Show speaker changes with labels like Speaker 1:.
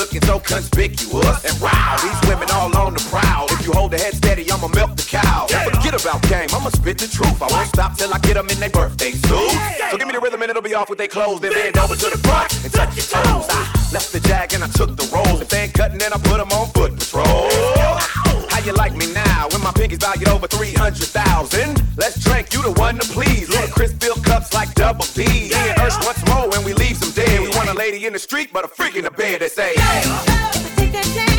Speaker 1: looking so conspicuous. And wow, these women all on the prowl. If you hold the head steady, I'ma milk the cow. Forget about game, I'ma spit the truth. I won't stop till I get them in their birthday suit. So give me the rhythm and it'll be off with their clothes. Then bend over to the front and touch your toes. I left the jag and I took the rolls. If they ain't cutting, then I put them on foot patrol. How you like me now when my pinky's valued over 300,000? Let's drink, you the one to please. Ludacris fill cups like double D. Me and Ursh once more when we in the street, but a freak in the bed that say. Yeah.